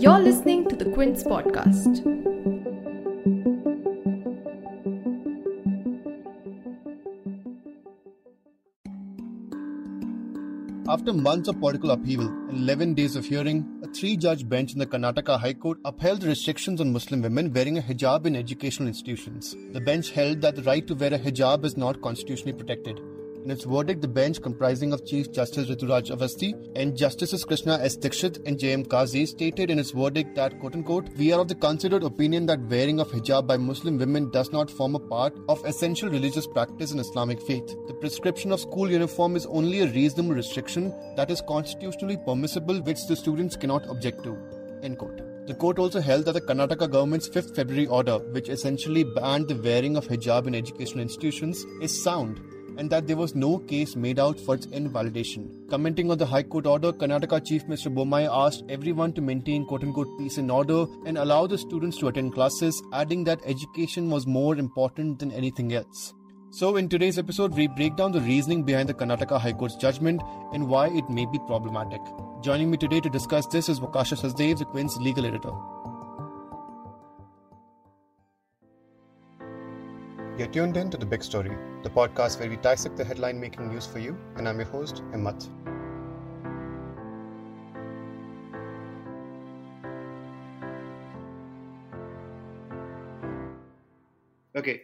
You're listening to the Quint podcast. After months of political upheaval and 11 days of hearing, a three judge bench in the Karnataka High Court upheld restrictions on Muslim women wearing a hijab in educational institutions. The bench held that the right to wear a hijab is not constitutionally protected in its verdict, the bench, comprising of Chief Justice Ritu Raj Awasthi and Justices Krishna S. Dixit and J.M. Khazi, stated in its verdict that, quote unquote, we are of the considered opinion that wearing of hijab by Muslim women does not form a part of essential religious practice in Islamic faith. The prescription of school uniform is only a reasonable restriction that is constitutionally permissible, which the students cannot object to. End quote. The court also held that the Karnataka government's 5th February order, which essentially banned the wearing of hijab in educational institutions, is sound and that there was no case made out for its invalidation. Commenting on the High Court order, Karnataka Chief Mr. Bommai asked everyone to maintain quote unquote peace and order and allow the students to attend classes, adding that education was more important than anything else. So, in today's episode, we break down the reasoning behind the Karnataka High Court's judgment and why it may be problematic. Joining me today to discuss this is Vakasha Sachdev, the Quint's legal editor. You're tuned in to The Big Story, the podcast where we dissect the headline making news for you, and I'm your host, Himmat. Okay,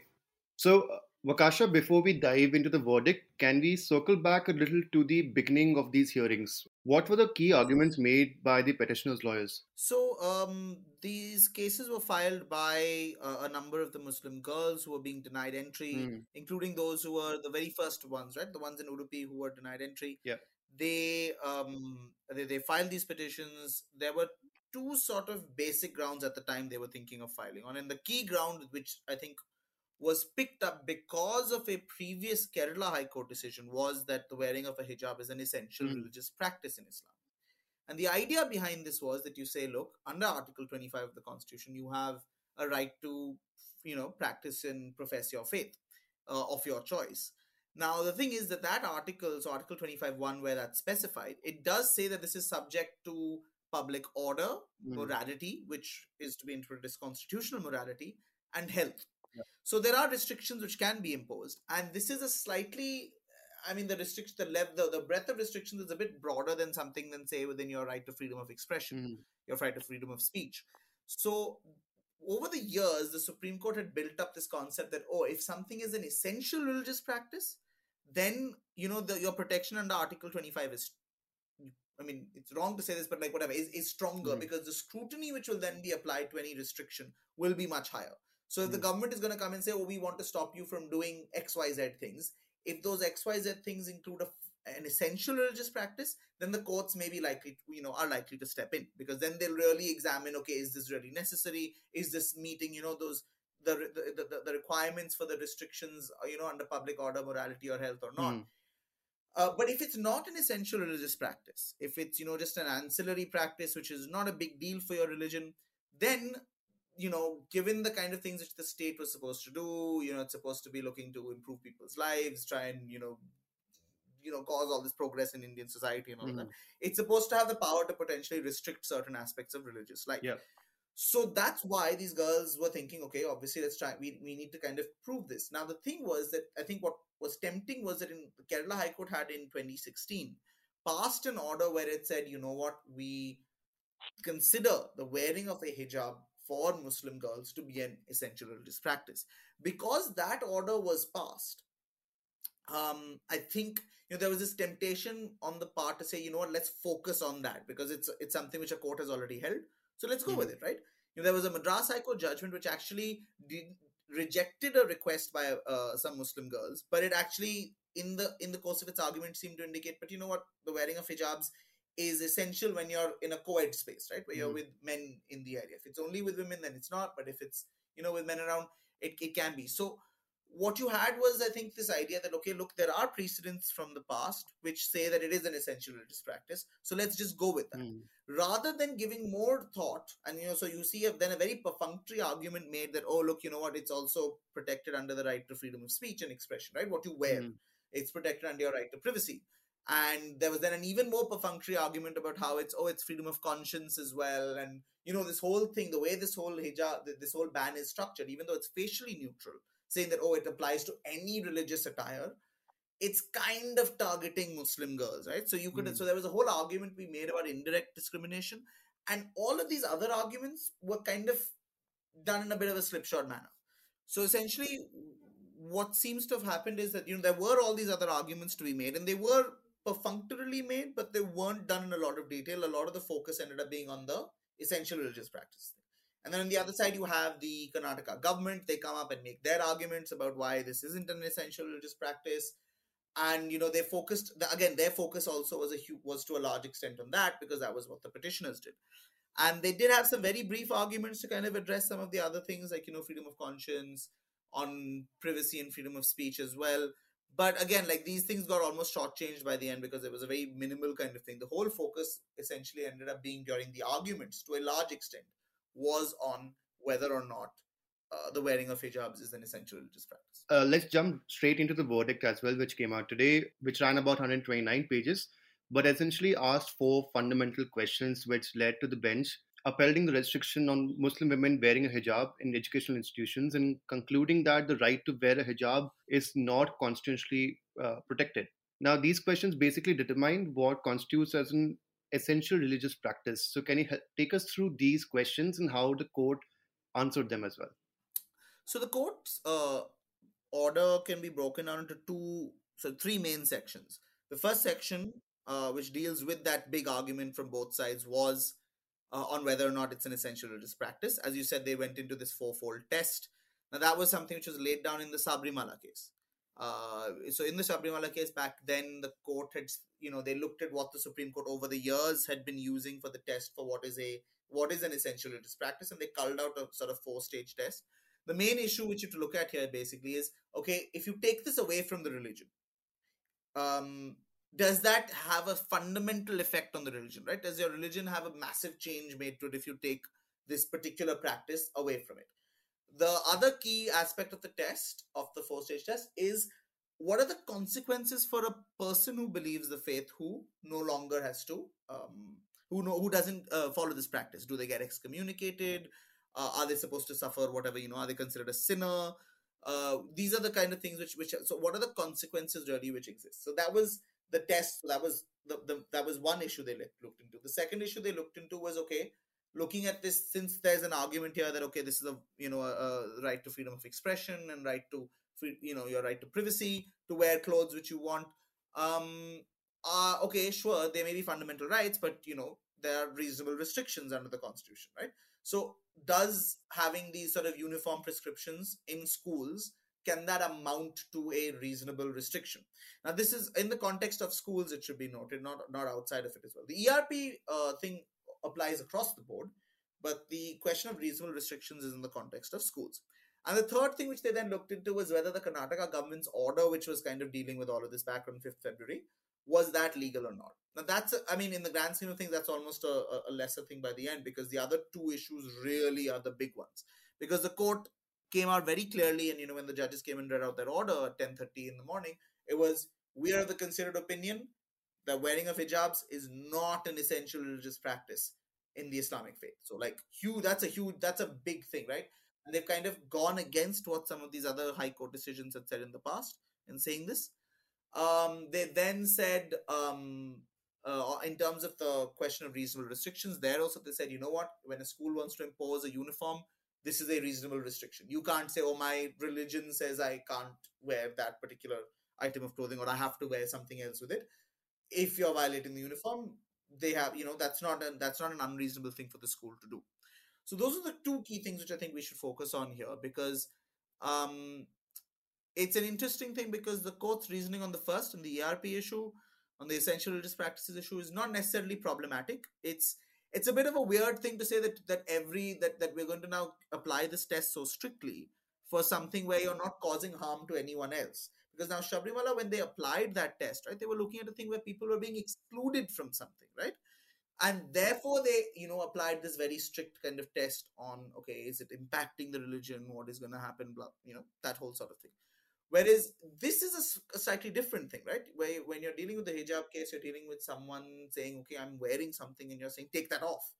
so uh, Vakasha, before we dive into the verdict, can we circle back a little to the beginning of these hearings? What were the key arguments made by the petitioner's lawyers? So, um, these cases were filed by uh, a number of the Muslim girls who were being denied entry, mm. including those who were the very first ones, right? The ones in Udupi who were denied entry. Yeah. They um they, they filed these petitions. There were two sort of basic grounds at the time they were thinking of filing on, and the key ground, which I think was picked up because of a previous Kerala High Court decision was that the wearing of a hijab is an essential mm. religious practice in Islam. And the idea behind this was that you say, look, under Article 25 of the Constitution, you have a right to, you know, practice and profess your faith uh, of your choice. Now, the thing is that that article, so Article 25.1, where that's specified, it does say that this is subject to public order, mm. morality, which is to be interpreted as constitutional morality, and health. So there are restrictions which can be imposed, and this is a slightly I mean, the restriction, the level, the, the breadth of restrictions is a bit broader than something than say within your right to freedom of expression, mm-hmm. your right to freedom of speech. So, over the years, the Supreme Court had built up this concept that oh, if something is an essential religious practice, then you know the, your protection under Article Twenty Five is. I mean, it's wrong to say this, but like whatever is, is stronger mm-hmm. because the scrutiny which will then be applied to any restriction will be much higher. So if mm. the hmm. government is going to come and say, "Oh, we want to stop you from doing X, Y, Z things," if those X, Y, Z things include a, an essential religious practice, then the courts may be likely, to, you know, are likely to step in because then they'll really examine, okay, is this really necessary? Is this meeting, you know, those the the, the, the requirements for the restrictions, uh, you know, under public order, morality, or health, or not? Mm. Uh, but if it's not an essential religious practice, if it's you know just an ancillary practice which is not a big deal for your religion, then you know, given the kind of things that the state was supposed to do, you know, it's supposed to be looking to improve people's lives, try and, you know, you know, cause all this progress in Indian society and all mm-hmm. that. It's supposed to have the power to potentially restrict certain aspects of religious life. Yeah. So that's why these girls were thinking, okay, obviously let's try we, we need to kind of prove this. Now the thing was that I think what was tempting was that in Kerala High Court had in 2016 passed an order where it said, you know what, we consider the wearing of a hijab for Muslim girls to be an essential religious practice. Because that order was passed, um, I think you know there was this temptation on the part to say, you know what, let's focus on that because it's it's something which a court has already held. So let's go mm with it, right? You know, there was a Madras High Court judgment which actually did, rejected a request by uh, some Muslim girls, but it actually in the in the course of its argument seemed to indicate, but you know what, the wearing of hijabs is essential when you're in a co-ed space, right? Where you're mm. with men in the area. If it's only with women, then it's not. But if it's you know with men around, it, it can be. So what you had was, I think, this idea that okay, look, there are precedents from the past which say that it is an essential religious practice. So let's just go with that, mm. rather than giving more thought. And you know, so you see a, then a very perfunctory argument made that oh, look, you know what, it's also protected under the right to freedom of speech and expression, right? What you wear, mm. it's protected under your right to privacy and there was then an even more perfunctory argument about how it's oh it's freedom of conscience as well. And you know this whole thing the way this whole hijab this whole ban is structured even though it's facially neutral saying that oh it applies to any religious attire it's kind of targeting muslim girls right? So you could mm. so there was a whole argument we made about indirect discrimination. And all of these other arguments were kind of done in a bit of a slipshod manner. So essentially what seems to have happened is that you know there were all these other arguments to be made and they were perfunctorily made but they weren't done in a lot of detail. A lot of the focus ended up being on the essential religious practice and then on the other side you have the karnataka government. They come up and make their arguments about why this isn't an essential religious practice. And you know they focused again their focus also was a was to a large extent on that because that was what the petitioners did. And they did have some very brief arguments to kind of address some of the other things like you know freedom of conscience on privacy and freedom of speech as well but again like these things got almost shortchanged by the end because it was a very minimal kind of thing. The whole focus essentially ended up being during the arguments to a large extent was on whether or not uh, the wearing of hijabs is an essential religious practice uh, let's jump straight into the verdict as well which came out today which ran about 129 pages but essentially asked four fundamental questions which led to the bench upholding the restriction on Muslim women wearing a hijab in educational institutions and concluding that the right to wear a hijab is not constitutionally uh, protected. Now, these questions basically determine what constitutes as an essential religious practice. So, can you take us through these questions and how the court answered them as well? So, the court's uh, order can be broken down into two, so three main sections. The first section, uh, which deals with that big argument from both sides, was uh, on whether or not it's an essential religious practice. As you said, they went into this fourfold test. Now, that was something which was laid down in the Sabarimala case. Uh, so, in the Sabarimala case back then, the court had, you know, they looked at what the Supreme Court over the years had been using for the test for what is a what is an essential religious practice, and they culled out a sort of four stage test. The main issue which you have to look at here basically is okay, if you take this away from the religion, um, does that have a fundamental effect on the religion right? Does your religion have a massive change made to it if you take this particular practice away from it? The other key aspect of the test of the four stage test is what are the consequences for a person who believes the faith who no longer has to um, who know who doesn't uh, follow this practice? Do they get excommunicated? Uh, are they supposed to suffer whatever you know are they considered a sinner? Uh, these are the kind of things which which so what are the consequences really which exist? So that was the test that was the, the that was one issue they looked into. The second issue they looked into was okay looking at this since there's an argument here that okay this is a you know a, a right to freedom of expression and right to free, you know your right to privacy to wear clothes which you want um uh okay sure there may be fundamental rights but you know there are reasonable restrictions under the constitution right? So does having these sort of uniform prescriptions in schools can that amount to a reasonable restriction? Now this is in the context of schools it should be noted not not outside of it as well. The erp uh, thing applies across the board but the question of reasonable restrictions is in the context of schools. And the third thing which they then looked into was whether the karnataka government's order which was kind of dealing with all of this back on 5th february was that legal or not. Now that's a, i mean in the grand scheme of things that's almost a, a lesser thing by the end because the other two issues really are the big ones. Because the court came out very clearly and you know when the judges came and read out their order at 10.30 in the morning it was we are the considered opinion that wearing of hijabs is not an essential religious practice in the islamic faith. So like huge that's a huge that's a big thing right? And they've kind of gone against what some of these other high court decisions had said in the past in saying this. Um, they then said um, uh, in terms of the question of reasonable restrictions there also they said you know what? When a school wants to impose a uniform this is a reasonable restriction. You can't say, oh, my religion says I can't wear that particular item of clothing or I have to wear something else with it. If you're violating the uniform, they have, you know, that's not a, that's not an unreasonable thing for the school to do. So those are the two key things which I think we should focus on here because um, it's an interesting thing because the court's reasoning on the first and the ERP issue, on the essential religious practices issue, is not necessarily problematic. It's it's a bit of a weird thing to say that that every that that we're going to now apply this test so strictly for something where you're not causing harm to anyone else. Because now Sabarimala when they applied that test right they were looking at a thing where people were being excluded from something right? And therefore they you know applied this very strict kind of test on okay is it impacting the religion? What is going to happen? Blah you know that whole sort of thing Whereas this is a, slightly different thing, right? Where when you're dealing with the hijab case, you're dealing with someone saying, "Okay, I'm wearing something," and you're saying, "Take that off."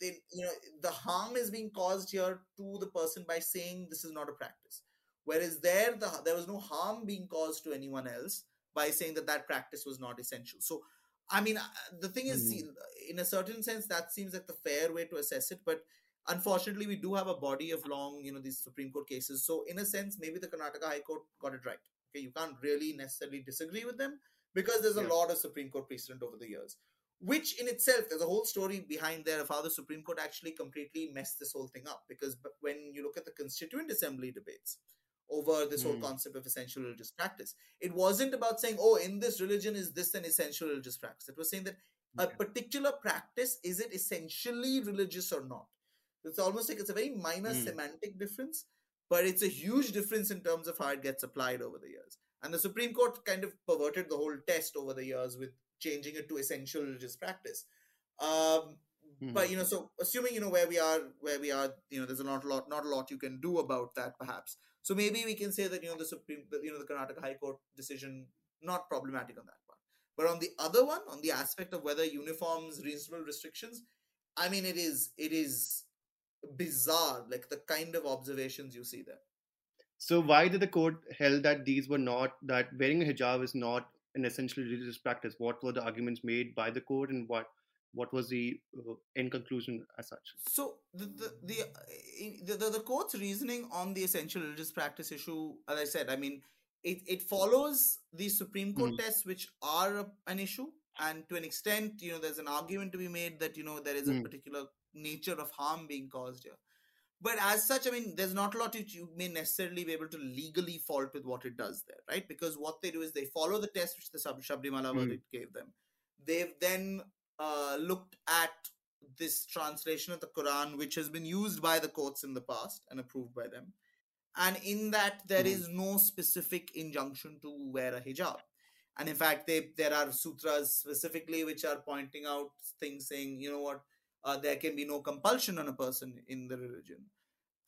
Then you know the harm is being caused here to the person by saying this is not a practice. Whereas there, the, there was no harm being caused to anyone else by saying that that practice was not essential. So, I mean, uh, the thing is, Mhm. in a certain sense, that seems like the fair way to assess it, but unfortunately we do have a body of long you know these supreme court cases. So in a sense maybe the karnataka high court got it right. Okay you can't really necessarily disagree with them because there's a Yeah. lot of supreme court precedent over the years which in itself there's a whole story behind there of how the supreme court actually completely messed this whole thing up. Because when you look at the constituent assembly debates over this whole Hmm. concept of essential religious practice it wasn't about saying oh in this religion is this an essential religious practice. It was saying that a particular practice is it essentially religious or not it's almost like it's a very minor Mm. semantic difference, but it's a huge difference in terms of how it gets applied over the years. And the Supreme Court kind of perverted the whole test over the years with changing it to essential religious practice. Um, But Mhm. you know, so assuming you know where we are, where we are, you know, there's a not a lot, not a lot you can do about that, perhaps. So maybe we can say that you know the Supreme, you know, the Karnataka High Court decision not problematic on that part. But on the other one, on the aspect of whether uniforms reasonable restrictions, I mean, it is it is bizarre, like the kind of observations you see there. So why did the court held that these were not that wearing a hijab is not an essential religious practice? What were the arguments made by the court, and what what was the uh, end conclusion as such? So the the the, the the the court's reasoning on the essential religious practice issue, as I said, I mean, it it follows the Supreme Court Mhm. tests, which are an issue, and to an extent, you know, there's an argument to be made that you know there is a Mhm. particular nature of harm being caused here. But as such, I mean, there's not a lot that you may necessarily be able to legally fault with what it does there, right? Because what they do is they follow the test which the Sab- Shabrimala Mhm. verdict gave them. They've then uh, looked at this translation of the Quran, which has been used by the courts in the past and approved by them. And in that, there Mhm. is no specific injunction to wear a hijab. And in fact, they, there are surahs specifically which are pointing out things saying, you know what, uh, there can be no compulsion on a person in the religion.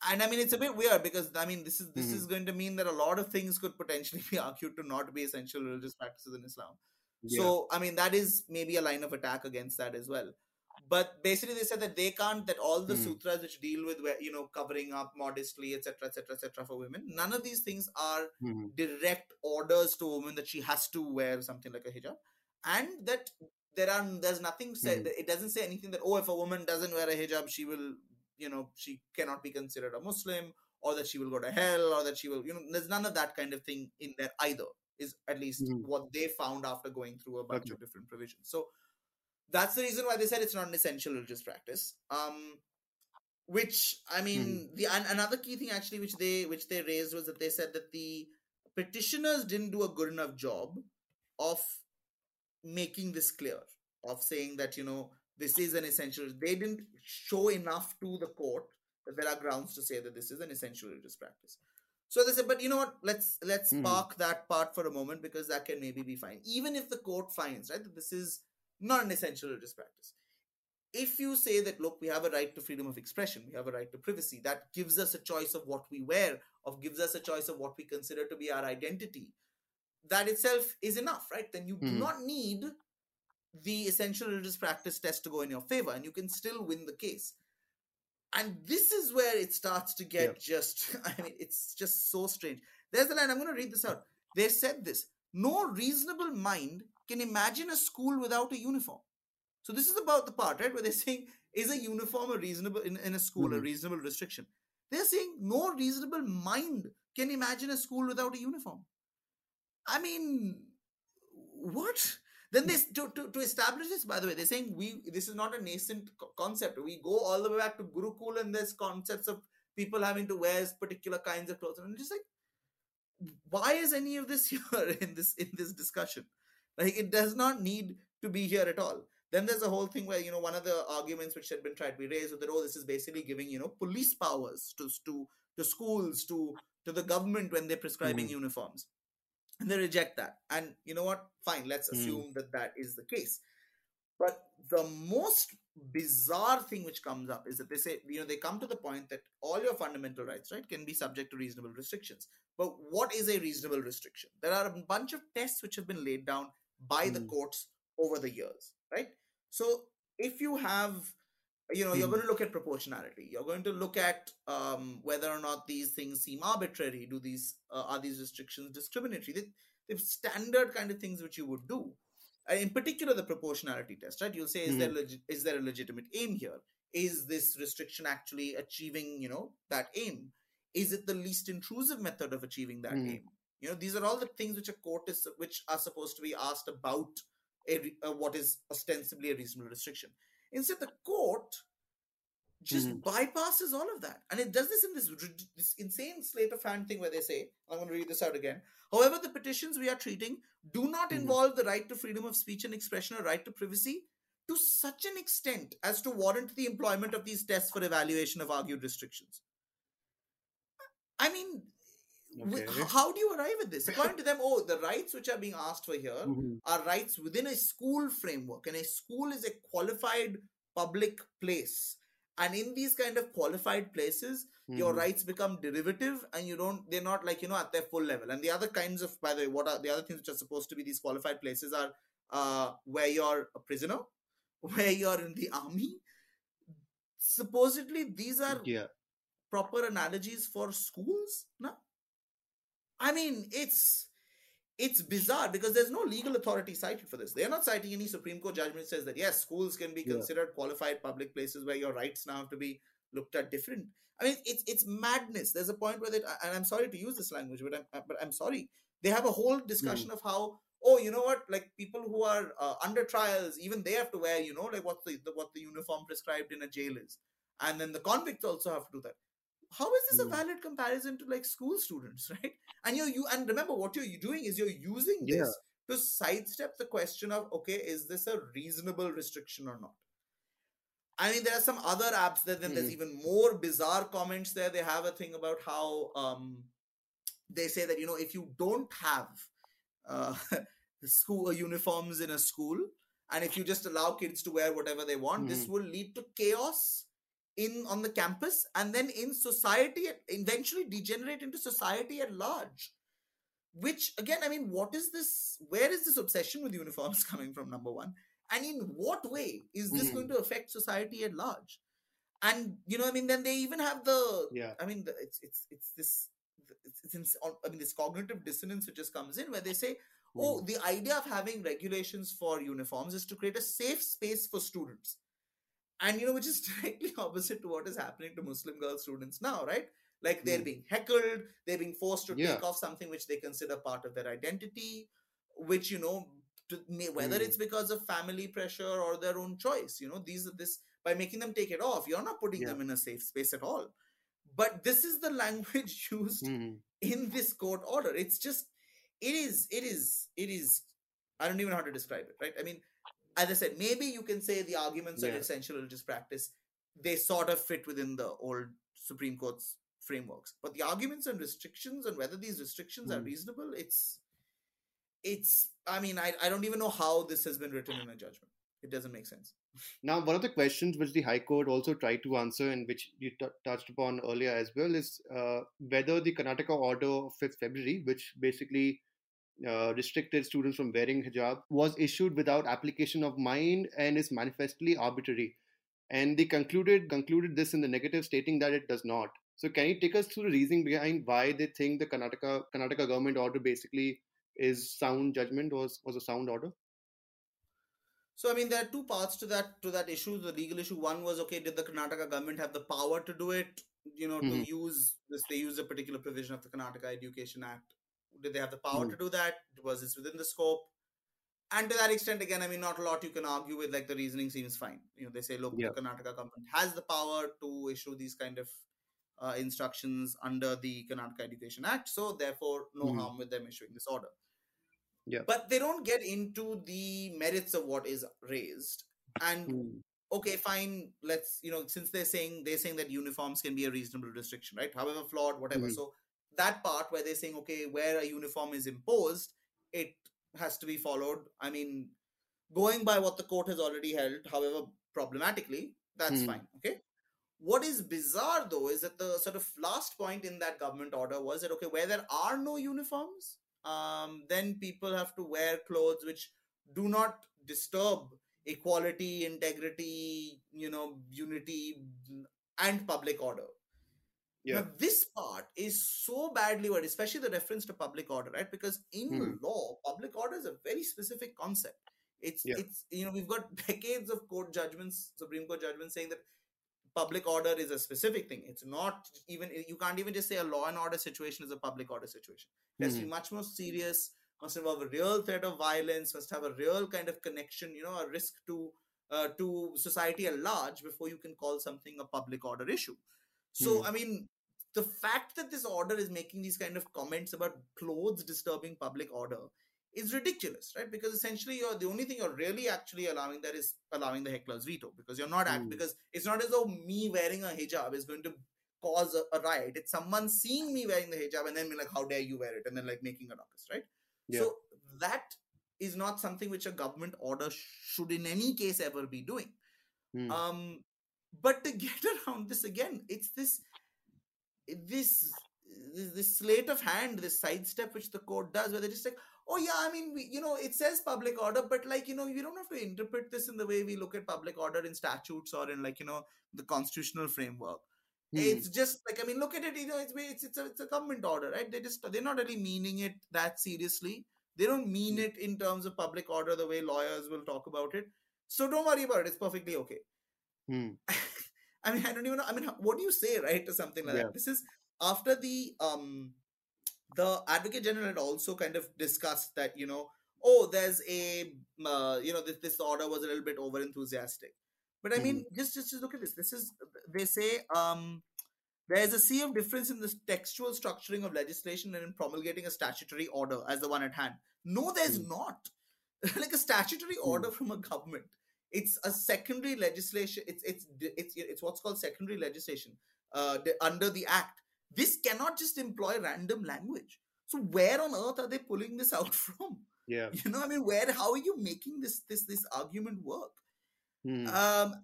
And I mean, it's a bit weird because I mean, this is this Mhm. is going to mean that a lot of things could potentially be argued to not be essential religious practices in Islam. So I mean that is maybe a line of attack against that as well. But basically, they said that they can't that all the Hmm. surahs which deal with you know covering up modestly, etc., etc., etc., for women, none of these things are Mhm. direct orders to a woman that she has to wear something like a hijab, and that there are there's nothing said. Mhm. It doesn't say anything that oh, if a woman doesn't wear a hijab, she will you know she cannot be considered a Muslim, or that she will go to hell, or that she will you know there's none of that kind of thing in there either. Is at least Mhm. what they found after going through a bunch Okay. of different provisions. So that's the reason why they said it's not an essential religious practice. Um, which I mean, the an, another key thing actually, which they which they raised was that they said that the petitioners didn't do a good enough job of making this clear, of saying that you know this is an essential. They didn't show enough to the court that there are grounds to say that this is an essential religious practice. So they said, but you know what? Let's let's Mhm. park that part for a moment because that can maybe be fine, even if the court finds right that this is not an essential religious practice. If you say that, look, we have a right to freedom of expression, we have a right to privacy, that gives us a choice of what we wear, of gives us a choice of what we consider to be our identity. That itself is enough, right? Then you do Mhm. not need the essential religious practice test to go in your favor, and you can still win the case. And this is where it starts to get just, I mean, it's just so strange. There's the line, I'm going to read this out. They said this No reasonable mind can imagine a school without a uniform. So this is about the part, right, where they're saying, is a uniform a reasonable, in, in a school, a Mhm. reasonable restriction? They're saying no reasonable mind can imagine a school without a uniform. I mean, what? Then they to, to, to establish this, by the way, they're saying we this is not a nascent concept. We go all the way back to Gurukul and there's concepts of people having to wear particular kinds of clothes. And I'm just like, why is any of this here in this in this discussion? Like it does not need to be here at all. Then there's a whole thing where you know one of the arguments which had been tried to be raised was that oh this is basically giving you know police powers to to to schools to to the government when they're prescribing Mhm. uniforms and they reject that and you know what fine let's Mm. assume that that is the case but the most bizarre thing which comes up is that they say, you know, they come to the point that all your fundamental rights, right, can be subject to reasonable restrictions. But what is a reasonable restriction? There are a bunch of tests which have been laid down by mm. the courts over the years, right? So if you have, you know, mm. you're going to look at proportionality. You're going to look at um, whether or not these things seem arbitrary. Do these uh, are these restrictions discriminatory? They, they're standard kind of things which you would do in particular the proportionality test right you'll say is mm-hmm. there legi- is there a legitimate aim here is this restriction actually achieving you know that aim is it the least intrusive method of achieving that mm-hmm. aim you know these are all the things which a court is which are supposed to be asked about a, a what is ostensibly a reasonable restriction instead the court just mm-hmm. bypasses all of that. And it does this in this, this insane slate of hand thing where they say, I'm going to read this out again. However, the petitions we are treating do not mm-hmm. involve the right to freedom of speech and expression or right to privacy to such an extent as to warrant the employment of these tests for evaluation of argued restrictions. I mean, okay. how do you arrive at this? According to them, oh, the rights which are being asked for here mm-hmm. are rights within a school framework, and a school is a qualified public place and in these kind of qualified places mm-hmm. your rights become derivative and you don't they're not like you know at their full level and the other kinds of by the way what are the other things which are supposed to be these qualified places are uh where you're a prisoner where you're in the army supposedly these are yeah. proper analogies for schools no i mean it's it's bizarre because there's no legal authority cited for this. They're not citing any Supreme Court judgment says that yes, schools can be considered yeah. qualified public places where your rights now have to be looked at different. I mean, it's it's madness. There's a point where that, and I'm sorry to use this language, but I'm but I'm sorry. They have a whole discussion mm. of how oh, you know what, like people who are uh, under trials, even they have to wear, you know, like what the, the what the uniform prescribed in a jail is, and then the convicts also have to do that how is this a hmm. valid comparison to like school students right and you you and remember what you're doing is you're using this yeah. to sidestep the question of okay is this a reasonable restriction or not i mean there are some other apps that then mm. there's hmm. even more bizarre comments there they have a thing about how um they say that you know if you don't have uh school uniforms in a school and if you just allow kids to wear whatever they want mm. this hmm. will lead to chaos in on the campus and then in society eventually degenerate into society at large. Which again i mean what is this where is this obsession with uniforms coming from number one? And in what way is this mm. going to affect society at large? And you know i mean then they even have the yeah. I mean the, it's it's it's this it's, it's i mean this cognitive dissonance which just comes in where they say oh the idea of having regulations for uniforms is to create a safe space for students and you know which is directly opposite to what is happening to muslim girl students now right like they're mm. being heckled they're being forced to yeah. take off something which they consider part of their identity which you know to, whether mm. it's because of family pressure or their own choice you know these are this by making them take it off you're not putting yeah. them in a safe space at all but this is the language used mm. in this court order it's just it is it is it is i don't even know how to describe it right i mean as I said, maybe you can say the arguments yeah. on essential religious practice they sort of fit within the old Supreme Court's frameworks, but the arguments and restrictions and whether these restrictions mm. are hmm. reasonable, it's it's. I mean, I I don't even know how this has been written in a judgment. It doesn't make sense. Now, one of the questions which the High Court also tried to answer, and which you t- touched upon earlier as well, is uh, whether the Karnataka order of 5th February, which basically uh, restricted students from wearing hijab was issued without application of mind and is manifestly arbitrary. And they concluded concluded this in the negative, stating that it does not. So, can you take us through the reasoning behind why they think the Karnataka Karnataka government order basically is sound judgment was was a sound order? So I mean, there are two parts to that to that issue. The legal issue. One was okay, did the Karnataka government have the power to do it? You know, mm-hmm. to use this, they use a particular provision of the Karnataka Education Act did they have the power mm. to do that? Was this within the scope? And to that extent, again, I mean, not a lot you can argue with. Like the reasoning seems fine. You know, they say, look, yeah. the Karnataka government has the power to issue these kind of uh, instructions under the Karnataka Education Act, so therefore, no mm. harm with them issuing this order. Yeah. But they don't get into the merits of what is raised. And mm. okay, fine. Let's you know, since they're saying they're saying that uniforms can be a reasonable restriction, right? However flawed, whatever. Mm. So that part where they're saying okay where a uniform is imposed it has to be followed i mean going by what the court has already held, however problematically, that's Hmm. fine. Okay. What is bizarre though is that the sort of last point in that government order was that okay, where there are no uniforms, um, then people have to wear clothes which do not disturb equality, integrity, you know, unity, and public order. Yeah. Now, this part is so badly worded, especially the reference to public order, right? Because in Hmm. law, public order is a very specific concept. It's Yeah. it's you know we've got decades of court judgments, Supreme Court judgments saying that public order is a specific thing. It's not even you can't even just say a law and order situation is a public order situation. It has to be Mhm. much more serious. Must involve a real threat of violence. Must have a real kind of connection. You know, a risk to uh, to society at large before you can call something a public order issue. So Hmm. I mean, the fact that this order is making these kind of comments about clothes disturbing public order is ridiculous, right? Because essentially, you're the only thing you're really actually allowing there is allowing the heckler's veto because you're not act Hmm. because it's not as though me wearing a hijab is going to cause a, a riot. It's someone seeing me wearing the hijab and then being like, "How dare you wear it?" and then like making a ruckus, right? Yeah. So that is not something which a government order should in any case ever be doing. Hmm. Um, but to get around this again, it's this this this, slate of hand, this sidestep which the court does, where they're just like, oh yeah, I mean, we, you know, it says public order, but like you know, you don't have to interpret this in the way we look at public order in statutes or in like you know the constitutional framework. Hmm. It's just like I mean, look at it. You know, it's it's it's a, it's a government order, right? They just they're not really meaning it that seriously. They don't mean it in terms of public order the way lawyers will talk about it. So don't worry about it. It's perfectly okay. Hmm. I mean, I don't even know. I mean, what do you say, right, to something like Yeah. that? This is after the um the advocate general had also kind of discussed that you know, oh, there's a uh, you know this this order was a little bit over enthusiastic, but I mean, just just just look at this. This is they say um there is a sea of difference in the textual structuring of legislation and in promulgating a statutory order as the one at hand. No, there's Hmm. not. like a statutory order from a government it's a secondary legislation it's it's it's it's what's called secondary legislation uh the, under the act this cannot just employ random language so where on earth are they pulling this out from Yeah. you know i mean where how are you making this this this argument work Hmm. um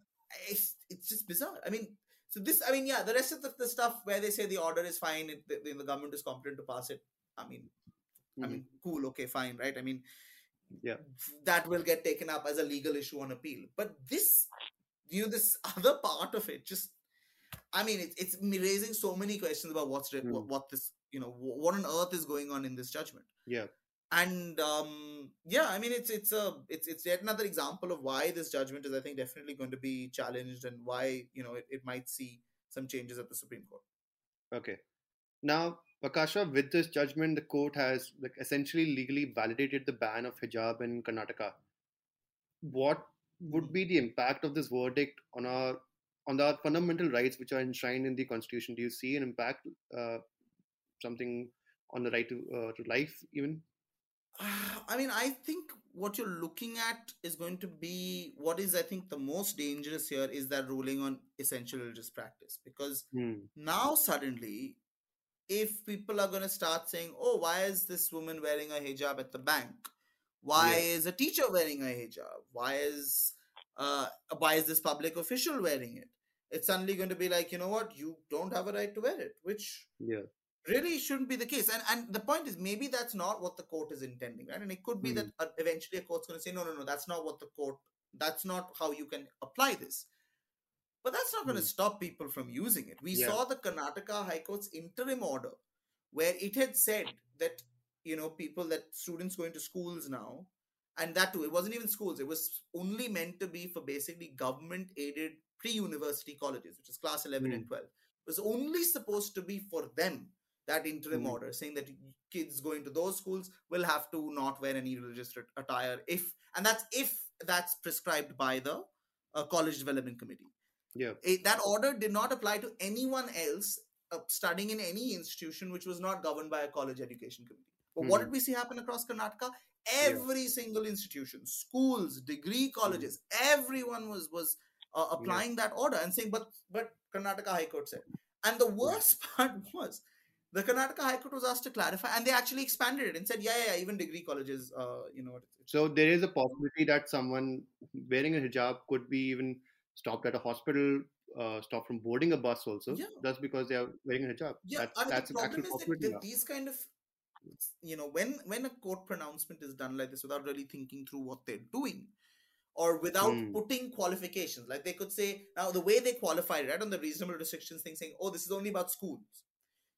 it's, it's just bizarre i mean so this i mean yeah the rest of the, the stuff where they say the order is fine it, the, the government is competent to pass it i mean I Mhm. mean, cool, okay, fine, right? I mean, Yeah. that will get taken up as a legal issue on appeal. But this, you know, this other part of it, just, I mean, it's it's me raising so many questions about what's re- what, what this, you know, what on earth is going on in this judgment. Yeah. And um, yeah, I mean, it's it's a it's it's yet another example of why this judgment is, I think, definitely going to be challenged and why you know it, it might see some changes at the Supreme Court. Okay. Now, Prakasha, with this judgment, the court has like essentially legally validated the ban of hijab in Karnataka. What would be the impact of this verdict on our on our fundamental rights, which are enshrined in the constitution? Do you see an impact, uh, something on the right to uh, to life, even? I mean, I think what you're looking at is going to be what is, I think, the most dangerous here is that ruling on essential religious practice. Because Hmm. now, suddenly, if people are going to start saying, oh, why is this woman wearing a hijab at the bank? Why Yeah. is a teacher wearing a hijab? Why is uh, why is this public official wearing it? It's suddenly going to be like, you know what, you don't have a right to wear it, which Yeah. really shouldn't be the case and and the point is maybe that's not what the court is intending right and it could be Hmm. that uh, eventually a court's going to say no no no that's not what the court that's not how you can apply this but that's not going to Hmm. stop people from using it we Yeah. saw the karnataka high court's interim order where it had said that you know people that students going to schools now and that too it wasn't even schools it was only meant to be for basically government aided pre-university colleges which is class 11 and 12 it was only supposed to be for them that interim Mhm. order saying that kids going to those schools will have to not wear any religious attire if and that's if that's prescribed by the uh, college development committee Yeah. it, that order did not apply to anyone else uh, studying in any institution which was not governed by a college education committee but what Mhm. did we see happen across karnataka every single institution schools degree colleges everyone was was uh, applying that order and saying but but karnataka high court said and the worst part was the Karnataka High Court was asked to clarify, and they actually expanded it and said, yeah, yeah, yeah even degree colleges, uh, you know. So there is a possibility that someone wearing a hijab could be even stopped at a hospital, uh, stopped from boarding a bus also, Yeah. just because they are wearing a hijab. Yeah, that's, I mean, that's the an problem actual is that, that these kind of, you know, when when a court pronouncement is done like this without really thinking through what they're doing, or without Hmm. putting qualifications, like they could say now the way they qualify right on the reasonable restrictions thing, saying, oh, this is only about schools.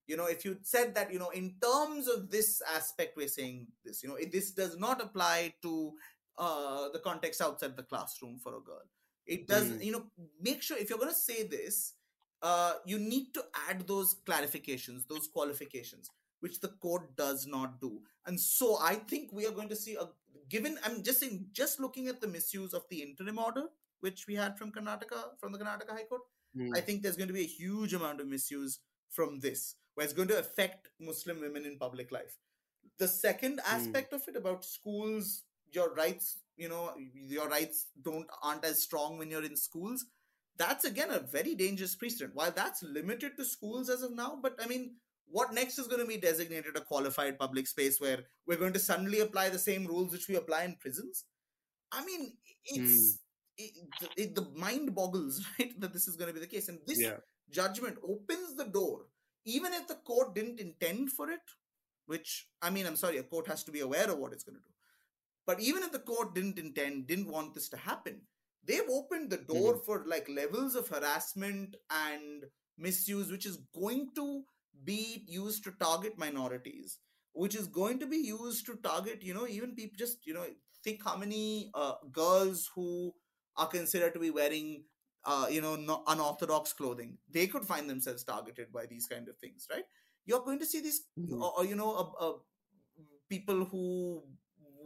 You know, if you said that, you know, in terms of this aspect, we're saying this, you know, it, this does not apply to uh, the context outside the classroom for a girl. It does, Hmm. you know, make sure if you're going to say this, uh, you need to add those clarifications, those qualifications, which the court does not do. And so I think we are going to see a given. I'm just saying, just looking at the misuse of the interim order, which we had from Karnataka, from the Karnataka High Court, Hmm. I think there's going to be a huge amount of misuse from this, where it's going to affect Muslim women in public life. The second aspect of it about schools, your rights, you know, your rights don't aren't as strong when you're in schools. That's again a very dangerous precedent. While that's limited to schools as of now, but I mean, what next is going to be designated a qualified public space where we're going to suddenly apply the same rules which we apply in prisons? I mean, it's hmm. it, it, the mind boggles, right, that this is going to be the case. And this Yeah. judgment opens the door, even if the court didn't intend for it, which, I mean, I'm sorry, a court has to be aware of what it's going to do. But even if the court didn't intend, didn't want this to happen, they've opened the door for like levels of harassment and misuse, which is going to be used to target minorities, which is going to be used to target, you know, even people just, you know, think how many uh, girls who are considered to be wearing uh, you know no, unorthodox clothing. They could find themselves targeted by these kind of things right? You're going to see these Mhm. or, or, you know uh, uh, people who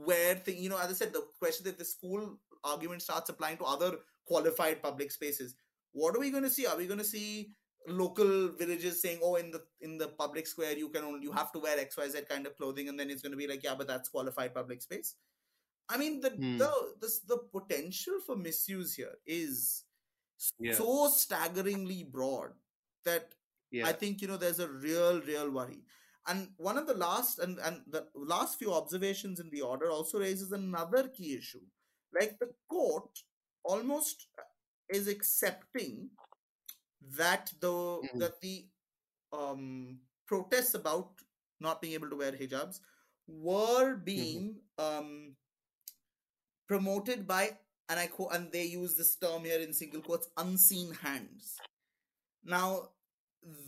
wear thing you know as i said the question that the school argument starts applying to other qualified public spaces what are we going to see are we going to see local villages saying oh in the in the public square you can only you have to wear xyz kind of clothing and then it's going to be like yeah but that's qualified public space i mean the Hmm. the this, the potential for misuse here is Yeah. so staggeringly broad that Yeah. I think you know there's a real, real worry. And one of the last and, and the last few observations in the order also raises another key issue. Like the court almost is accepting that the Mhm. that the um protests about not being able to wear hijabs were being um promoted by and I quote and they use this term here in single quotes unseen hands. Now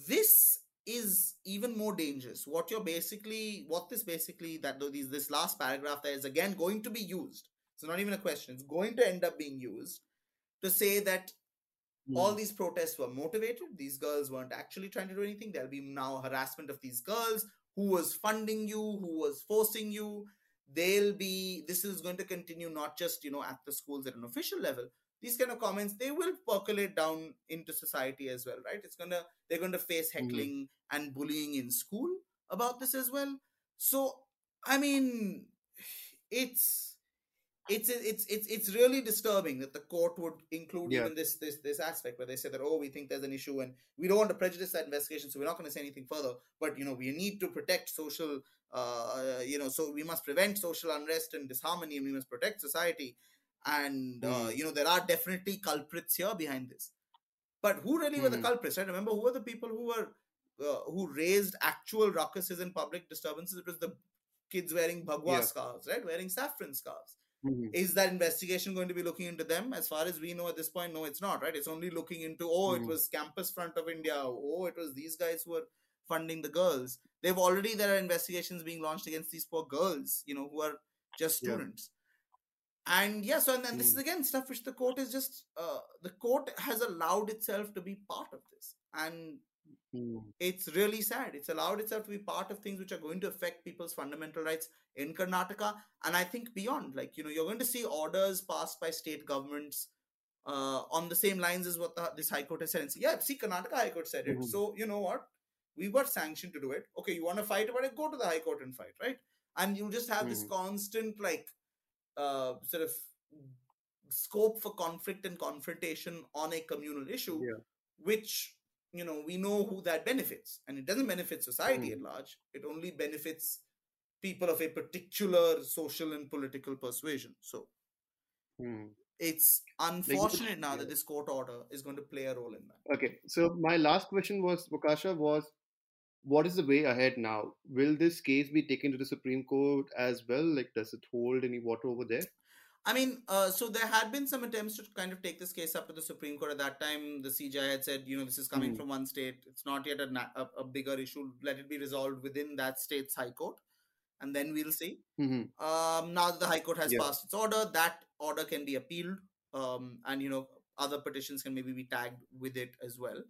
this is even more dangerous. What you're basically, what this basically, that though these this last paragraph there is again going to be used. It's not even a question. It's going to end up being used to say that hmm. all these protests were motivated. These girls weren't actually trying to do anything. There'll be now harassment of these girls. Who was funding you? Who was forcing you? They'll be. This is going to continue not just you know at the schools at an official level. These kind of comments they will percolate down into society as well, right? It's gonna they're going to face Mhm. heckling and bullying in school about this as well. So I mean, it's it's it's it's it's really disturbing that the court would include Yeah. even this this this aspect where they say that oh we think there's an issue and we don't want to prejudice that investigation so we're not going to say anything further but you know we need to protect social uh you know so we must prevent social unrest and disharmony and we must protect society and uh, Mm. you know there are definitely culprits here behind this but who really were the Mhm. culprits right remember who were the people who were uh, who raised actual ruckuses and public disturbances it was the kids wearing bhagwa Yeah. scarves right wearing saffron scarves Mhm. is that investigation going to be looking into them as far as we know at this point no it's not right it's only looking into oh it Mhm. was campus front of india oh it was these guys who were funding the girls they've already there are investigations being launched against these poor girls you know who are just Yeah. And yeah so and, and this is Mm. again stuff which the court is just uh, the court has allowed itself to be part of this and Mhm. it's really sad. It's allowed itself to be part of things which are going to affect people's fundamental rights in Karnataka and I think beyond. Like, you know, you're going to see orders passed by state governments uh, on the same lines as what the, this High Court has said. And say, yeah, see, Karnataka High Court said it. Mhm. So, you know what? We've got sanctioned to do it. Okay, you want to fight about it? Go to the High Court and fight, right? And you just have this Mhm. constant, like, uh, sort of scope for conflict and confrontation on a communal issue Yeah. which you know we know who that benefits and it doesn't benefit society Mm. at large it only benefits people of a particular social and political persuasion so Hmm. it's unfortunate now that this court order is going to play a role in that Okay, so my last question was, Vakasha, was what is the way ahead now? Will this case be taken to the Supreme Court as well? Like, does it hold any water over there? I mean, uh, so there had been some attempts to kind of take this case up to the Supreme Court. At that time, the CJI had said, you know, this is coming Hmm. from one state. It's not yet a, a, a bigger issue. Let it be resolved within that state's high court, and then we'll see. hmm Um, now that the High Court has Yeah. passed its order, that order can be appealed, um, and you know other petitions can maybe be tagged with it as well.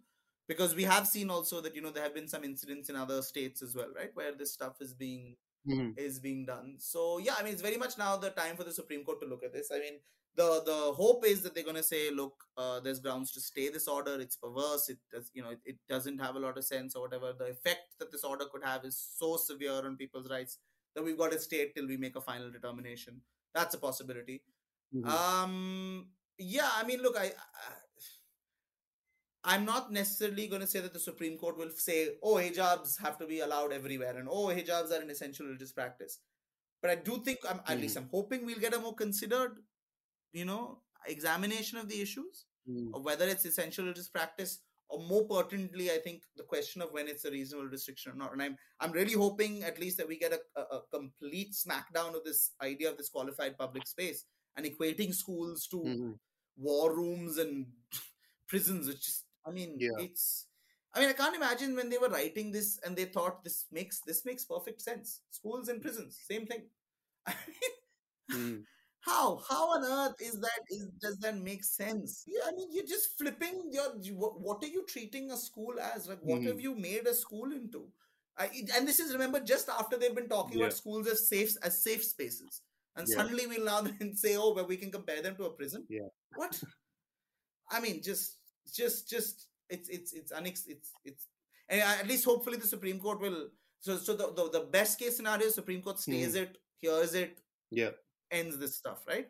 Because we have seen also that you know there have been some incidents in other states as well, right, where this stuff is being hmm is being done. So yeah, I mean it's very much now the time for the Supreme Court to look at this. I mean the the hope is that they're going to say, look, uh, there's grounds to stay this order. It's perverse. It does, you know, it, it doesn't have a lot of sense or whatever. The effect that this order could have is so severe on people's rights that we've got to stay till we make a final determination. That's a possibility. Mhm. Um, yeah, I mean, look, I, I I'm not necessarily going to say that the Supreme Court will say, oh, hijabs have to be allowed everywhere, and oh, hijabs are an essential religious practice. But I do think, I'm, at least I'm hoping we'll get a more considered, you know, examination of the issues Hmm. of whether it's essential religious practice, or more pertinently, I think the question of when it's a reasonable restriction or not. And I'm I'm really hoping at least that we get a, a, a complete smackdown of this idea of this qualified public space and equating schools to Mhm. war rooms and prisons, which is, I mean, Yeah. it's. I mean, I can't imagine when they were writing this and they thought this makes this makes perfect sense. Schools and prisons, same thing. I mean, Hmm. how how on earth is that? Is does that make sense? Yeah, I mean, you're just flipping your. What, are you treating a school as? Like, what have Mhm. you made a school into? I, and this is remember just after they've been talking Yeah. about schools as safe as safe spaces, and Yeah. suddenly we'll now then say, oh, well, we can compare them to a prison. Yeah. What? I mean, just just just it's it's it's unex it's it's and at least hopefully the Supreme Court will. So so the the, the best case scenario, Supreme Court stays it, hears it, Yeah. ends this stuff, right?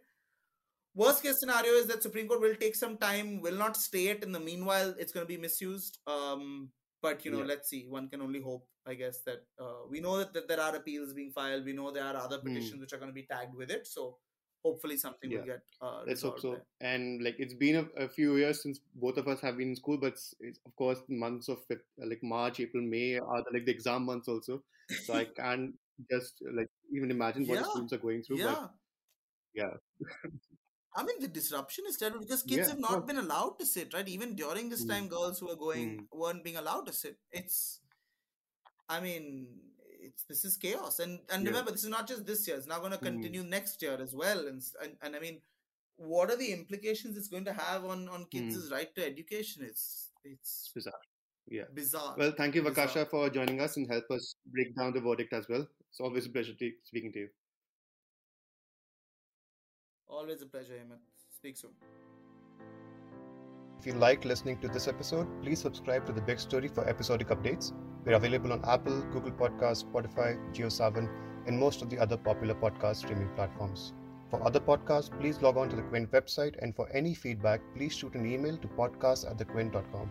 Worst case scenario is that Supreme Court will take some time, will not stay it. In the meanwhile, it's going to be misused. Um, but you know, Yeah. let's see. One can only hope, I guess, that uh, we know that, that there are appeals being filed. We know there are other Hmm. petitions which are going to be tagged with it. So hopefully something will get uh, Let's hope so. there. And like it's been a, a few years since both of us have been in school, but it's, it's of course months of like March, April, May are the, like the exam months also. So I can't just like even imagine what the Yeah. students are going through. Yeah. But yeah. I mean, the disruption is terrible because kids Yeah, have not been allowed to sit, right? Even during this Mm. time, girls who were going weren't being allowed to sit. It's, I mean, it's this is chaos. And and Yeah. remember, this is not just this year; it's now going to Mm. continue next year as well. And, and and I mean, what are the implications it's going to have on on kids' right to education? It's it's bizarre. Yeah. bizarre. Well, thank you, Bizarre. Vakasha, for joining us and help us break down the verdict as well. It's always a pleasure to, speaking to you. Always a pleasure, Himmat. Speak soon. If you like listening to this episode, please subscribe to The Big Story for episodic updates. We're available on Apple, Google Podcasts, Spotify, JioSaavn, and most of the other popular podcast streaming platforms. For other podcasts, please log on to the Quint website, and for any feedback, please shoot an email to podcast at thequint.com.